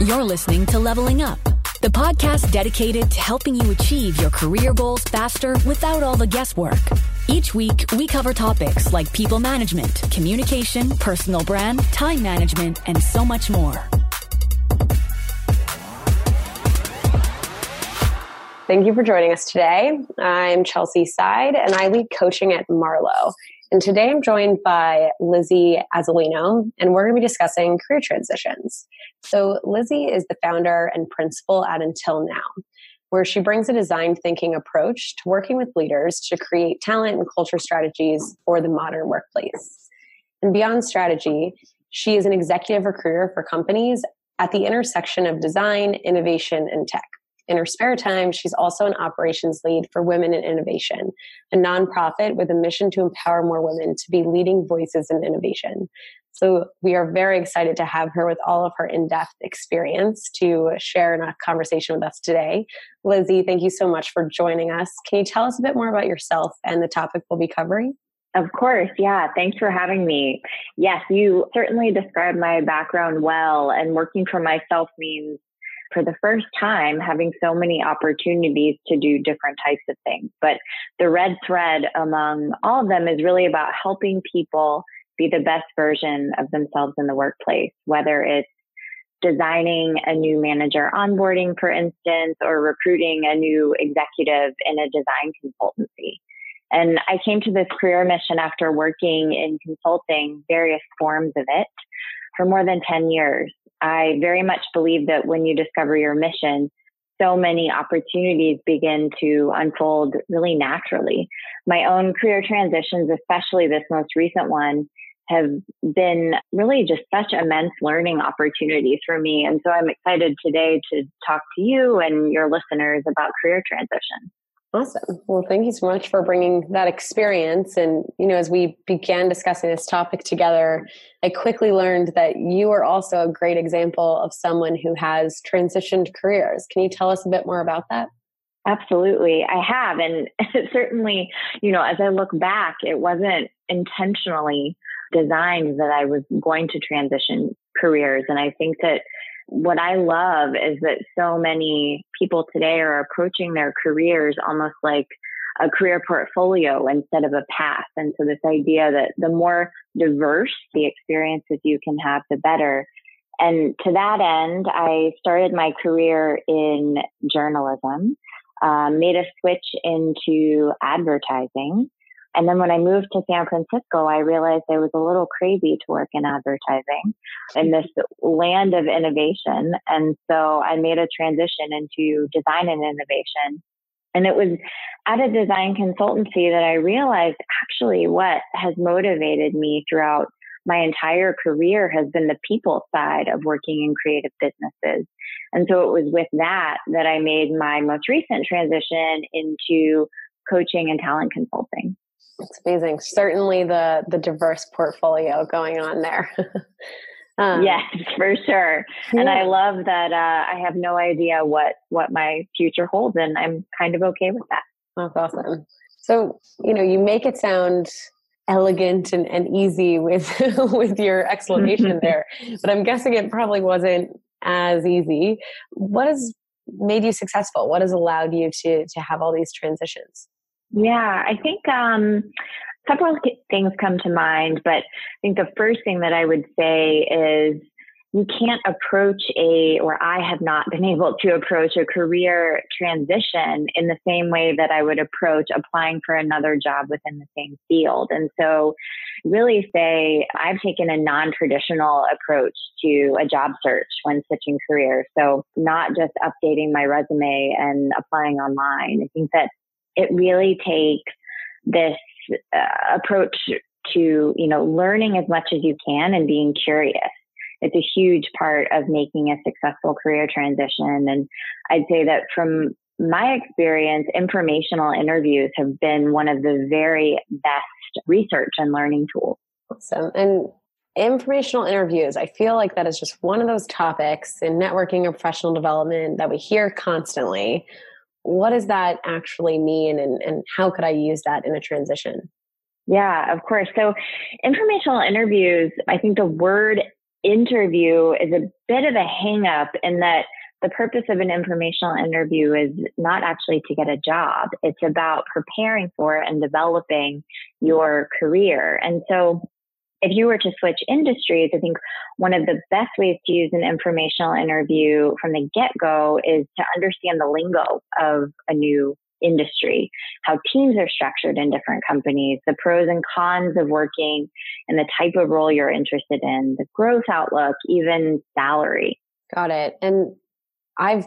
You're listening to Leveling Up, the podcast dedicated to helping you achieve your career goals faster without all the guesswork. Each week, we cover topics like people management, communication, personal brand, time management, and so much more. Thank you for joining us today. I'm Chelsea Side, and I lead coaching at Marlowe. And today I'm joined by Lizzie Azzolino, and we're going to be discussing career transitions. So, Lizzie is the founder and principal at Until Now, where she brings a design thinking approach to working with leaders to create talent and culture strategies for the modern workplace. And beyond strategy, she is an executive recruiter for companies at the intersection of design, innovation, and tech. In her spare time, she's also an operations lead for Women in Innovation, a nonprofit with a mission to empower more women to be leading voices in innovation. So we are very excited to have her with all of her in-depth experience to share in a conversation with us today. Lizzie, thank you so much for joining us. Can you tell us a bit more about yourself and the topic we'll be covering? Of course, yeah. Thanks for having me. Yes, you certainly described my background well, and working for myself means for the first time having so many opportunities to do different types of things. But the red thread among all of them is really about helping people be the best version of themselves in the workplace, whether it's designing a new manager onboarding, for instance, or recruiting a new executive in a design consultancy. And I came to this career mission after working in consulting, various forms of it, for more than 10 years. I very much believe that when you discover your mission, so many opportunities begin to unfold really naturally. My own career transitions, especially this most recent one, have been really just such immense learning opportunities for me. And so I'm excited today to talk to you and your listeners about career transition. Awesome. Well, thank you so much for bringing that experience. And, you know, as we began discussing this topic together, I quickly learned that you are also a great example of someone who has transitioned careers. Can you tell us a bit more about that? Absolutely. I have. And certainly, you know, as I look back, it wasn't intentionally designed that I was going to transition careers. And I think that what I love is that so many people today are approaching their careers almost like a career portfolio instead of a path. And so this idea that the more diverse the experiences you can have, the better. And to that end, I started my career in journalism, um, made a switch into advertising, and then when I moved to San Francisco, I realized I was a little crazy to work in advertising in hmm. this land of innovation. And so I made a transition into design and innovation. And it was at a design consultancy that I realized actually what has motivated me throughout my entire career has been the people side of working in creative businesses. And so it was with that that I made my most recent transition into coaching and talent consulting. It's amazing. Certainly the the diverse portfolio going on there. um, yes, for sure. Yeah. And I love that uh, I have no idea what what my future holds, and I'm kind of okay with that. That's awesome. So you know, you make it sound elegant and, and easy with with your explanation there, but I'm guessing it probably wasn't as easy. What has made you successful? What has allowed you to to have all these transitions? Yeah, I think um, several things come to mind, but I think the first thing that I would say is you can't approach a, or I have not been able to approach a career transition in the same way that I would approach applying for another job within the same field. And so, really say I've taken a non traditional approach to a job search when switching careers. So, not just updating my resume and applying online. I think that it really takes this uh, approach to, you know, learning as much as you can and being curious. It's a huge part of making a successful career transition. And I'd say that from my experience, informational interviews have been one of the very best research and learning tools. Awesome. And informational interviews, I feel like that is just one of those topics in networking and professional development that we hear constantly what does that actually mean and, and how could I use that in a transition? Yeah, of course. So informational interviews, I think the word interview is a bit of a hang up in that the purpose of an informational interview is not actually to get a job. It's about preparing for and developing your career. And so if you were to switch industries, I think one of the best ways to use an informational interview from the get go is to understand the lingo of a new industry, how teams are structured in different companies, the pros and cons of working and the type of role you're interested in, the growth outlook, even salary. Got it. And I've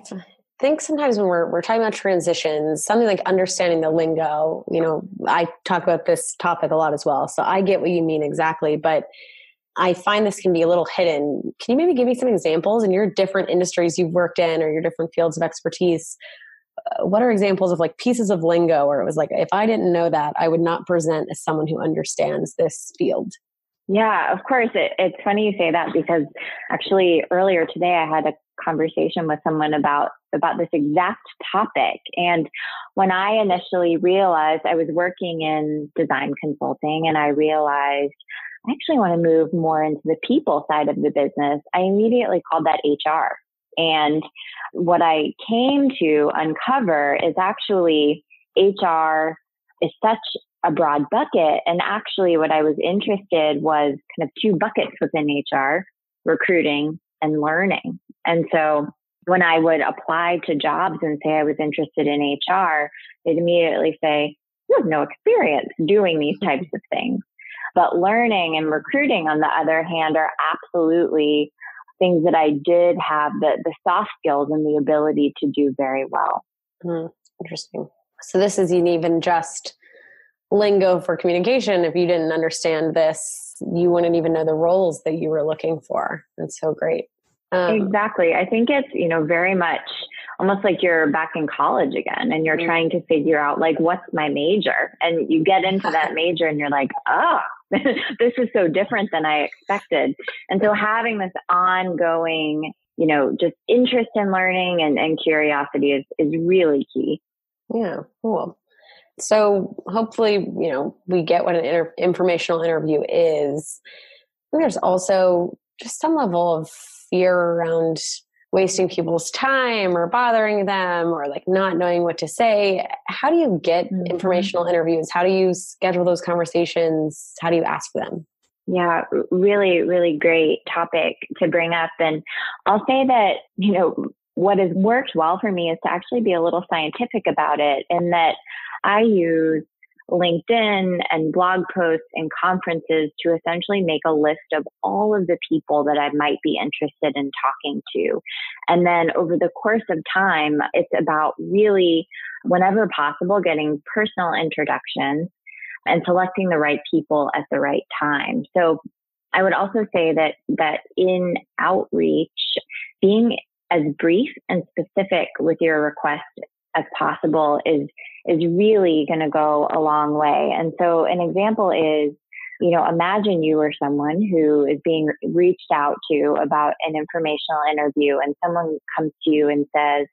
think sometimes when we're we're talking about transitions, something like understanding the lingo, you know, I talk about this topic a lot as well. So I get what you mean exactly, but I find this can be a little hidden. Can you maybe give me some examples in your different industries you've worked in or your different fields of expertise? Uh, what are examples of like pieces of lingo where it was like, if I didn't know that, I would not present as someone who understands this field? Yeah, of course. It, it's funny you say that because actually earlier today I had a conversation with someone about about this exact topic. And when I initially realized I was working in design consulting and I realized I actually want to move more into the people side of the business, I immediately called that HR. And what I came to uncover is actually HR is such a broad bucket. And actually, what I was interested was kind of two buckets within HR recruiting and learning. And so when I would apply to jobs and say I was interested in HR, they'd immediately say, You have no experience doing these types of things. But learning and recruiting, on the other hand, are absolutely things that I did have the, the soft skills and the ability to do very well. Mm, interesting. So this isn't even just lingo for communication. If you didn't understand this, you wouldn't even know the roles that you were looking for. That's so great. Um, exactly. I think it's, you know, very much almost like you're back in college again and you're mm-hmm. trying to figure out like what's my major? And you get into that major and you're like oh, this is so different than i expected. And so having this ongoing you know just interest in learning and, and curiosity is is really key. Yeah cool. So hopefully you know we get what an inter- informational interview is. There's also just some level of fear around wasting people's time or bothering them or like not knowing what to say. How do you get mm-hmm. informational interviews? How do you schedule those conversations? How do you ask them? Yeah really really great topic to bring up and i'll say that you know what has worked well for me is to actually be a little scientific about it and that i use LinkedIn and blog posts and conferences to essentially make a list of all of the people that I might be interested in talking to. And then over the course of time, it's about really, whenever possible, getting personal introductions and selecting the right people at the right time. So I would also say that, that in outreach, being as brief and specific with your request as possible is is really going to go a long way. And so an example is, you know, imagine you are someone who is being reached out to about an informational interview and someone comes to you and says,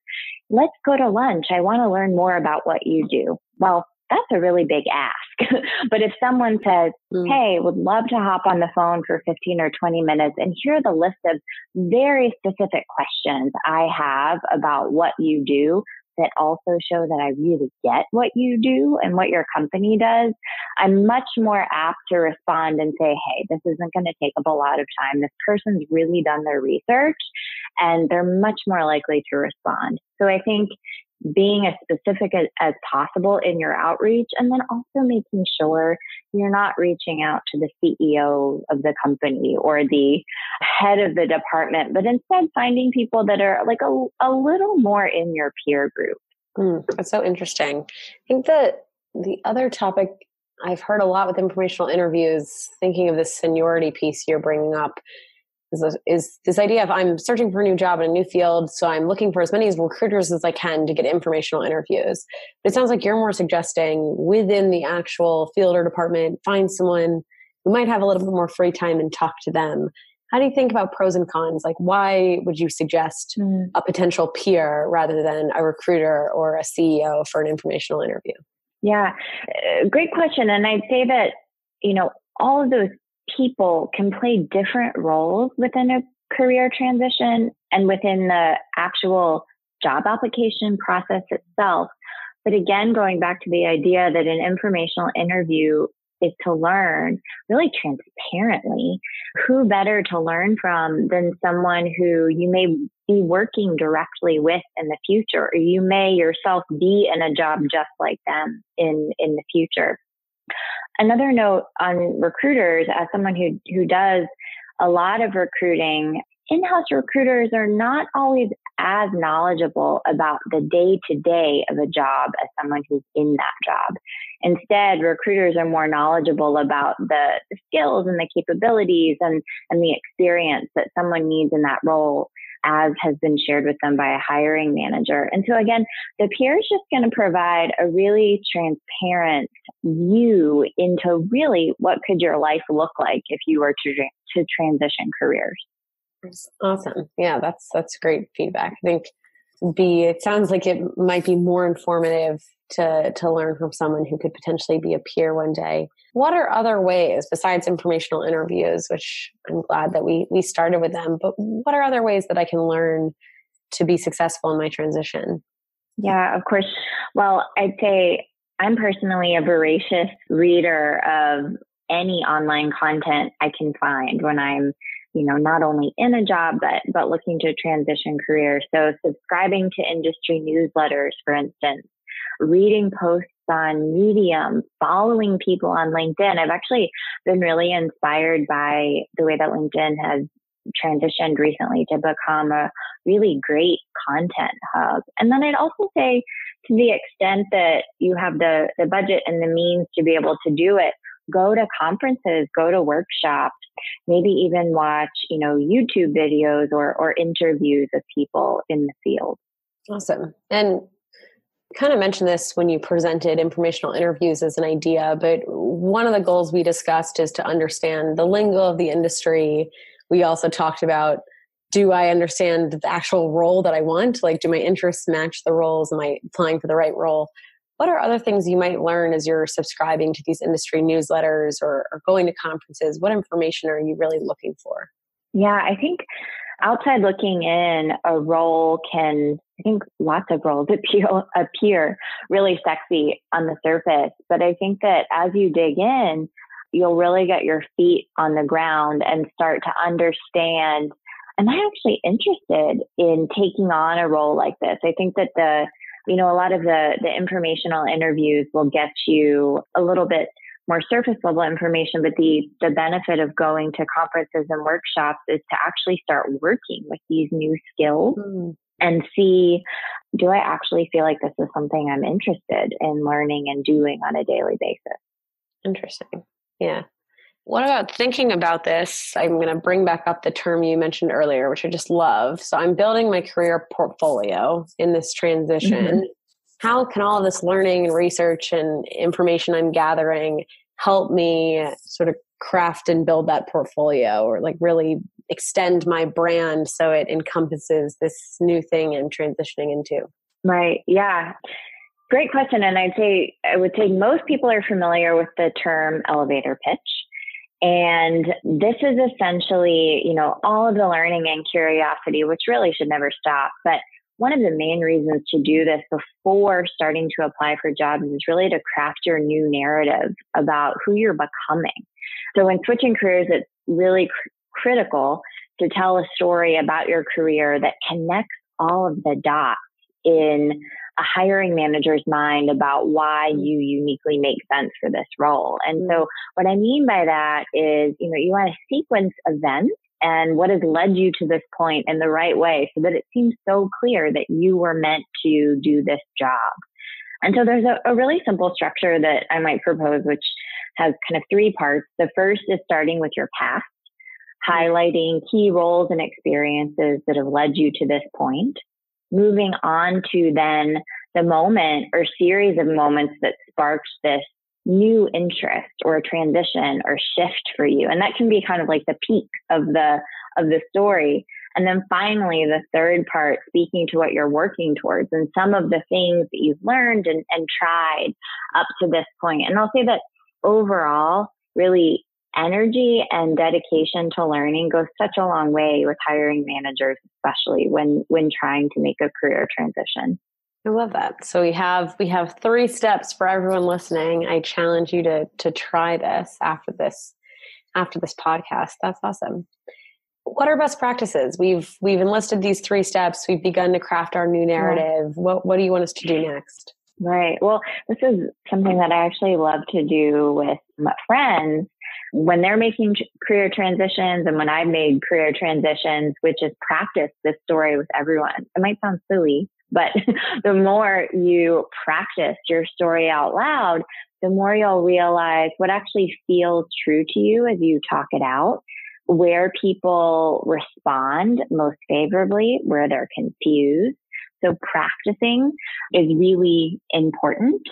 let's go to lunch. I want to learn more about what you do. Well, that's a really big ask. but if someone says, mm. Hey, would love to hop on the phone for 15 or 20 minutes and hear the list of very specific questions I have about what you do, that also show that I really get what you do and what your company does, I'm much more apt to respond and say, Hey, this isn't going to take up a lot of time. This person's really done their research and they're much more likely to respond. So I think being as specific as, as, possible in your outreach and then also making sure you're not reaching out to the CEO of the company or the head of the department, but instead finding people that are like a, a little more in your peer group. Mm, that's so interesting. I think that the other topic I've heard a lot with informational interviews, thinking of this seniority piece you're bringing up, is, is this idea of I'm searching for a new job in a new field, so I'm looking for as many recruiters as I can to get informational interviews. But it sounds like you're more suggesting within the actual field or department, find someone who might have a little bit more free time and talk to them. How do you think about pros and cons? Like, why would you suggest mm. a potential peer rather than a recruiter or a CEO for an informational interview? Yeah, uh, great question. And I'd say that, you know, all of those people can play different roles within a career transition and within the actual job application process itself. But again, going back to the idea that an informational interview is to learn really transparently. Who better to learn from than someone who you may be working directly with in the future, or you may yourself be in a job just like them in, in the future. Another note on recruiters, as someone who, who does a lot of recruiting, in-house recruiters are not always as knowledgeable about the day to day of a job as someone who's in that job. Instead, recruiters are more knowledgeable about the, the skills and the capabilities and, and the experience that someone needs in that role as has been shared with them by a hiring manager. And so again, the peer is just going to provide a really transparent view into really what could your life look like if you were to, to transition careers. Awesome. Yeah, that's that's great feedback. I think B it sounds like it might be more informative to to learn from someone who could potentially be a peer one day. What are other ways besides informational interviews, which I'm glad that we we started with them, but what are other ways that I can learn to be successful in my transition? Yeah, of course. Well, I'd say I'm personally a voracious reader of any online content I can find when I'm you know, not only in a job, but, but looking to transition careers. So subscribing to industry newsletters, for instance, reading posts on Medium, following people on LinkedIn. I've actually been really inspired by the way that LinkedIn has transitioned recently to become a really great content hub. And then I'd also say to the extent that you have the, the budget and the means to be able to do it, go to conferences, go to workshops, maybe even watch, you know, YouTube videos or, or interviews of people in the field. Awesome. And kind of mentioned this when you presented informational interviews as an idea, but one of the goals we discussed is to understand the lingo of the industry. We also talked about do I understand the actual role that I want? Like, do my interests match the roles? Am I applying for the right role? What are other things you might learn as you're subscribing to these industry newsletters or, or going to conferences? What information are you really looking for? Yeah, I think outside looking in, a role can, I think lots of roles appear, appear really sexy on the surface. But I think that as you dig in, you'll really get your feet on the ground and start to understand. Am I actually interested in taking on a role like this? I think that the you know, a lot of the, the informational interviews will get you a little bit more surface level information, but the, the benefit of going to conferences and workshops is to actually start working with these new skills mm. and see, do I actually feel like this is something I'm interested in learning and doing on a daily basis? Interesting. Yeah. What about thinking about this? I'm going to bring back up the term you mentioned earlier, which I just love. So I'm building my career portfolio in this transition. Mm-hmm. How can all this learning and research and information I'm gathering help me sort of craft and build that portfolio or like really extend my brand so it encompasses this new thing I'm transitioning into? Right. Yeah. Great question. And I'd say, I would say most people are familiar with the term elevator pitch. And this is essentially, you know, all of the learning and curiosity, which really should never stop. But one of the main reasons to do this before starting to apply for jobs is really to craft your new narrative about who you're becoming. So when switching careers, it's really cr- critical to tell a story about your career that connects all of the dots in a hiring manager's mind about why mm. you uniquely make sense for this role. And so what I mean by that is, you know, you want to sequence events and what has led you to this point in the right way so that it seems so clear that you were meant to do this job. And so there's a, a really simple structure that I might propose, which has kind of three parts. The first is starting with your past, mm. highlighting key roles and experiences that have led you to this point moving on to then the moment or series of moments that sparked this new interest or a transition or shift for you. And that can be kind of like the peak of the, of the story. And then finally, the third part, speaking to what you're working towards and some of the things that you've learned and, and tried up to this point. And I'll say that overall, really energy and dedication to learning goes such a long way with hiring managers, especially when when trying to make a career transition. I love that. So we have we have three steps for everyone listening. I challenge you to to try this after this after this podcast. That's awesome. What are best practices? We've we've enlisted these three steps. We've begun to craft our new narrative. Yeah. What what do you want us to do next? Right. Well, this is something that I actually love to do with my friends when they're making career transitions and when I've made career transitions, which is practice this story with everyone. It might sound silly, but the more you practice your story out loud, the more you'll realize what actually feels true to you as you talk it out, where people respond most favorably, where they're confused. So practicing is really important.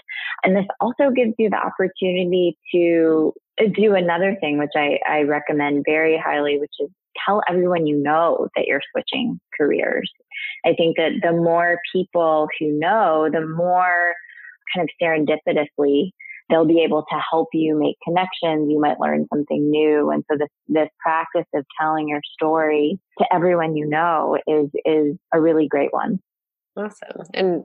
And this also gives you the opportunity to do another thing, which I, I recommend very highly, which is tell everyone you know that you're switching careers. I think that the more people who know, the more kind of serendipitously they'll be able to help you make connections. You might learn something new. And so this, this practice of telling your story to everyone you know is, is a really great one. Awesome. And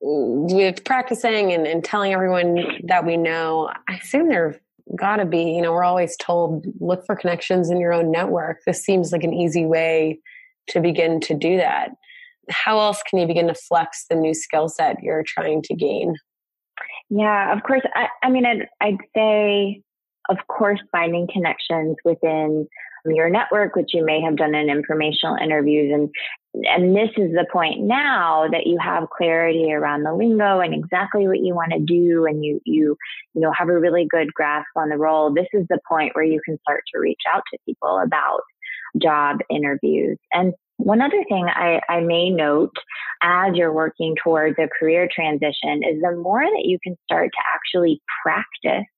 with practicing and, and telling everyone that we know, I assume there got to be, you know, we're always told look for connections in your own network. This seems like an easy way to begin to do that. How else can you begin to flex the new skill set you're trying to gain? Yeah, of course. I, I mean, I'd, I'd say, of course, finding connections within um, your network, which you may have done in informational interviews. And, and this is the point now that you have clarity around the lingo and exactly what you want to do. And you, you, you know, have a really good grasp on the role. This is the point where you can start to reach out to people about job interviews. And one other thing I, I may note as you're working towards a career transition is the more that you can start to actually practice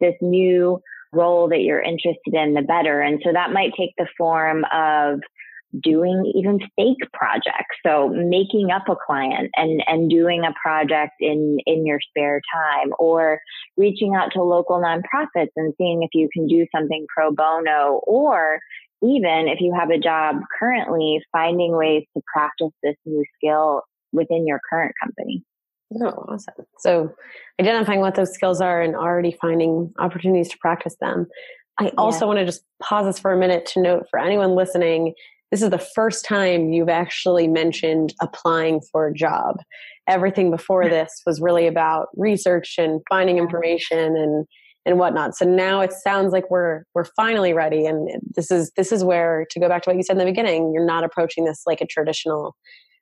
this new role that you're interested in, the better. And so that might take the form of doing even fake projects. So making up a client and, and doing a project in, in your spare time or reaching out to local nonprofits and seeing if you can do something pro bono or even if you have a job currently, finding ways to practice this new skill within your current company. Oh, awesome. So identifying what those skills are and already finding opportunities to practice them. I also yeah. want to just pause this for a minute to note for anyone listening, this is the first time you've actually mentioned applying for a job. Everything before this was really about research and finding information and and whatnot. So now it sounds like we're we're finally ready, and this is this is where to go back to what you said in the beginning. You're not approaching this like a traditional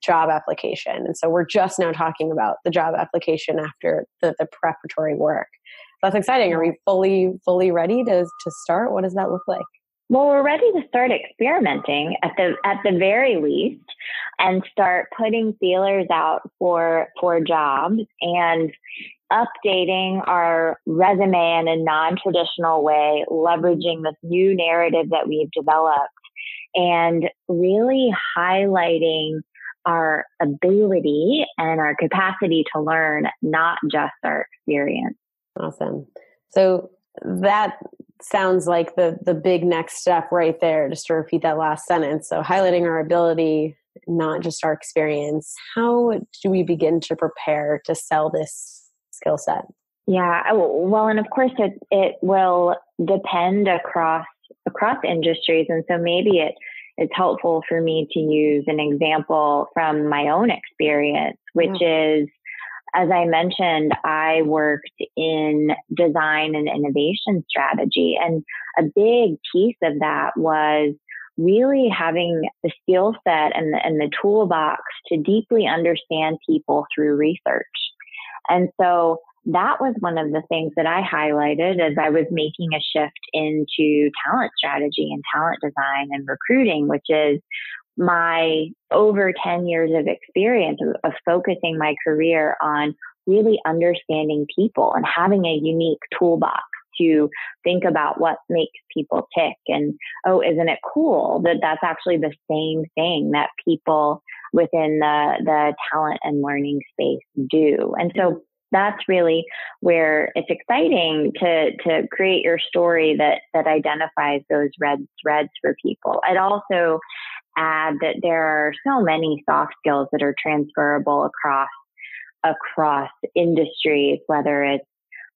job application. And so we're just now talking about the job application after the, the preparatory work. That's exciting. Are we fully fully ready to to start? What does that look like? Well, we're ready to start experimenting at the at the very least and start putting feelers out for for jobs and updating our resume in a non-traditional way, leveraging this new narrative that we've developed and really highlighting our ability and our capacity to learn, not just our experience. Awesome. So that sounds like the the big next step right there just to repeat that last sentence. So highlighting our ability not just our experience. How do we begin to prepare to sell this skill set? Yeah well and of course it it will depend across across industries and so maybe it it's helpful for me to use an example from my own experience, which mm. is, as I mentioned, I worked in design and innovation strategy. And a big piece of that was really having the skill set and the, and the toolbox to deeply understand people through research. And so that was one of the things that I highlighted as I was making a shift into talent strategy and talent design and recruiting, which is my over 10 years of experience of, of focusing my career on really understanding people and having a unique toolbox to think about what makes people tick. And oh, isn't it cool that that's actually the same thing that people within the, the talent and learning space do? And so that's really where it's exciting to to create your story that that identifies those red threads for people. I'd also add that there are so many soft skills that are transferable across across industries, whether it's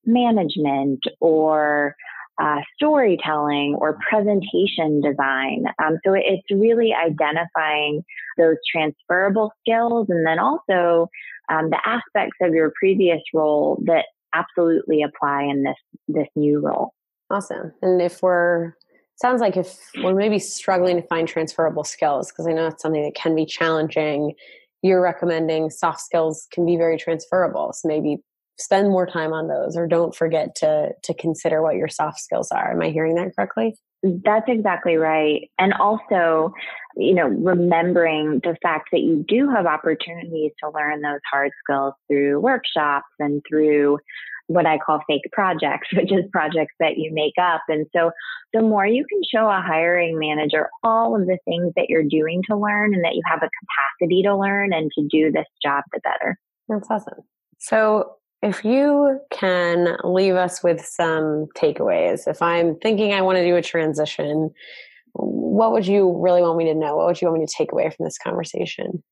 management or uh, storytelling or presentation design. Um, so it's really identifying those transferable skills and then also um, the aspects of your previous role that absolutely apply in this this new role. Awesome. And if we're sounds like if we're maybe struggling to find transferable skills, because I know it's something that can be challenging, you're recommending soft skills can be very transferable. So maybe spend more time on those or don't forget to to consider what your soft skills are. Am i hearing that correctly? That's exactly right. And also you know remembering the fact that you do have opportunities to learn those hard skills through workshops and through what I call fake projects, which is projects that you make up. And so the more you can show a hiring manager all of the things that you're doing to learn and that you have a capacity to learn and to do this job, the better. That's awesome. So if you can leave us with some takeaways, if I'm thinking I want to do a transition, what would you really want me to know? What would you want me to take away from this conversation?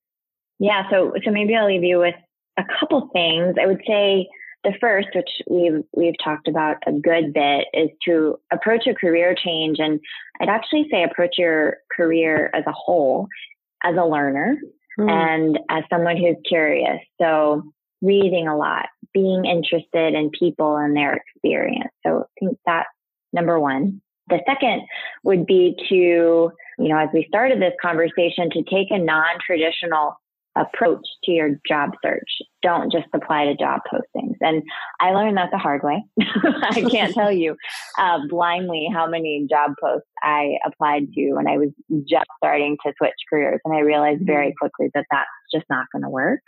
Yeah, so so maybe I'll leave you with a couple things. I would say the first, which we've we've talked about a good bit, is to approach a career change, and I'd actually say approach your career as a whole, as a learner, mm. and as someone who's curious. So reading a lot, being interested in people and their experience. So I think that's number one. The second would be to, you know, as we started this conversation, to take a non-traditional approach to your job search. Don't just apply to job postings. And I learned that the hard way. I can't tell you uh, blindly how many job posts I applied to when I was just starting to switch careers. And I realized very mm-hmm. quickly that that's just not going to work.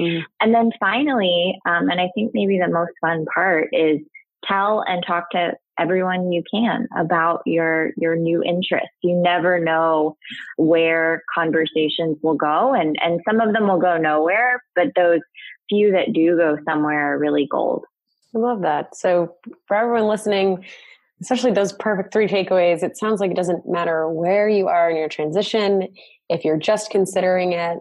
Mm-hmm. And then finally, um, and I think maybe the most fun part is tell and talk to everyone you can about your your new interests. You never know where conversations will go and and some of them will go nowhere, but those few that do go somewhere are really gold. I love that. So for everyone listening, especially those perfect three takeaways, it sounds like it doesn't matter where you are in your transition. If you're just considering it,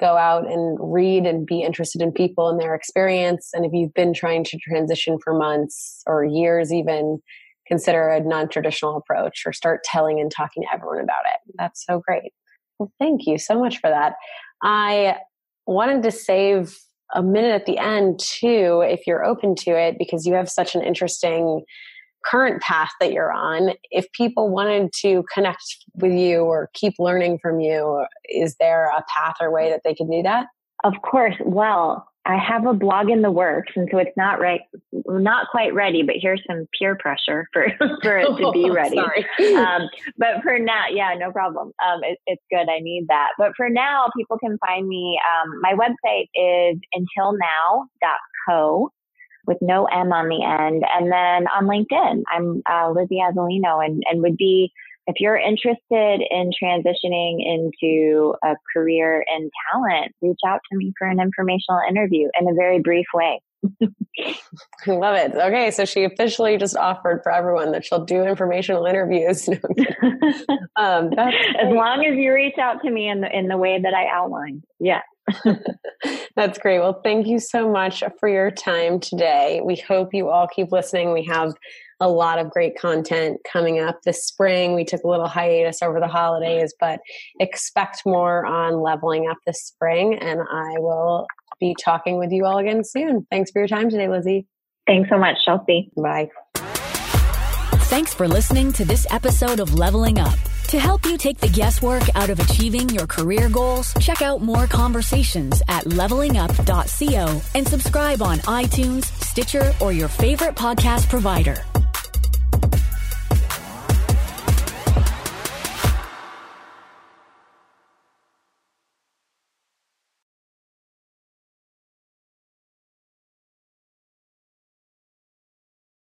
go out and read and be interested in people and their experience. And if you've been trying to transition for months or years, even consider a non traditional approach or start telling and talking to everyone about it. That's so great. Well, thank you so much for that. I wanted to save a minute at the end too, if you're open to it, because you have such an interesting current path that you're on, if people wanted to connect with you or keep learning from you, is there a path or way that they can do that? Of course. Well, I have a blog in the works, and so it's not right, not quite ready. But here's some peer pressure for for it to be ready. um, but for now, yeah, no problem. Um, it, it's good. I need that. But for now, people can find me. Um, my website is untilnow.co with no M on the end. And then on LinkedIn, I'm uh, Lizzie Azzolino and, and would be, if you're interested in transitioning into a career in talent, reach out to me for an informational interview in a very brief way. I love it. Okay, so she officially just offered for everyone that she'll do informational interviews. um, as long as you reach out to me in the in the way that I outlined. Yeah. That's great. Well, thank you so much for your time today. We hope you all keep listening. We have a lot of great content coming up this spring. We took a little hiatus over the holidays, but expect more on leveling up this spring. And I will be talking with you all again soon. Thanks for your time today, Lizzie. Thanks so much, Chelsea. Bye. Thanks for listening to this episode of Leveling Up. To help you take the guesswork out of achieving your career goals, check out more conversations at levelingup.co and subscribe on iTunes, Stitcher, or your favorite podcast provider.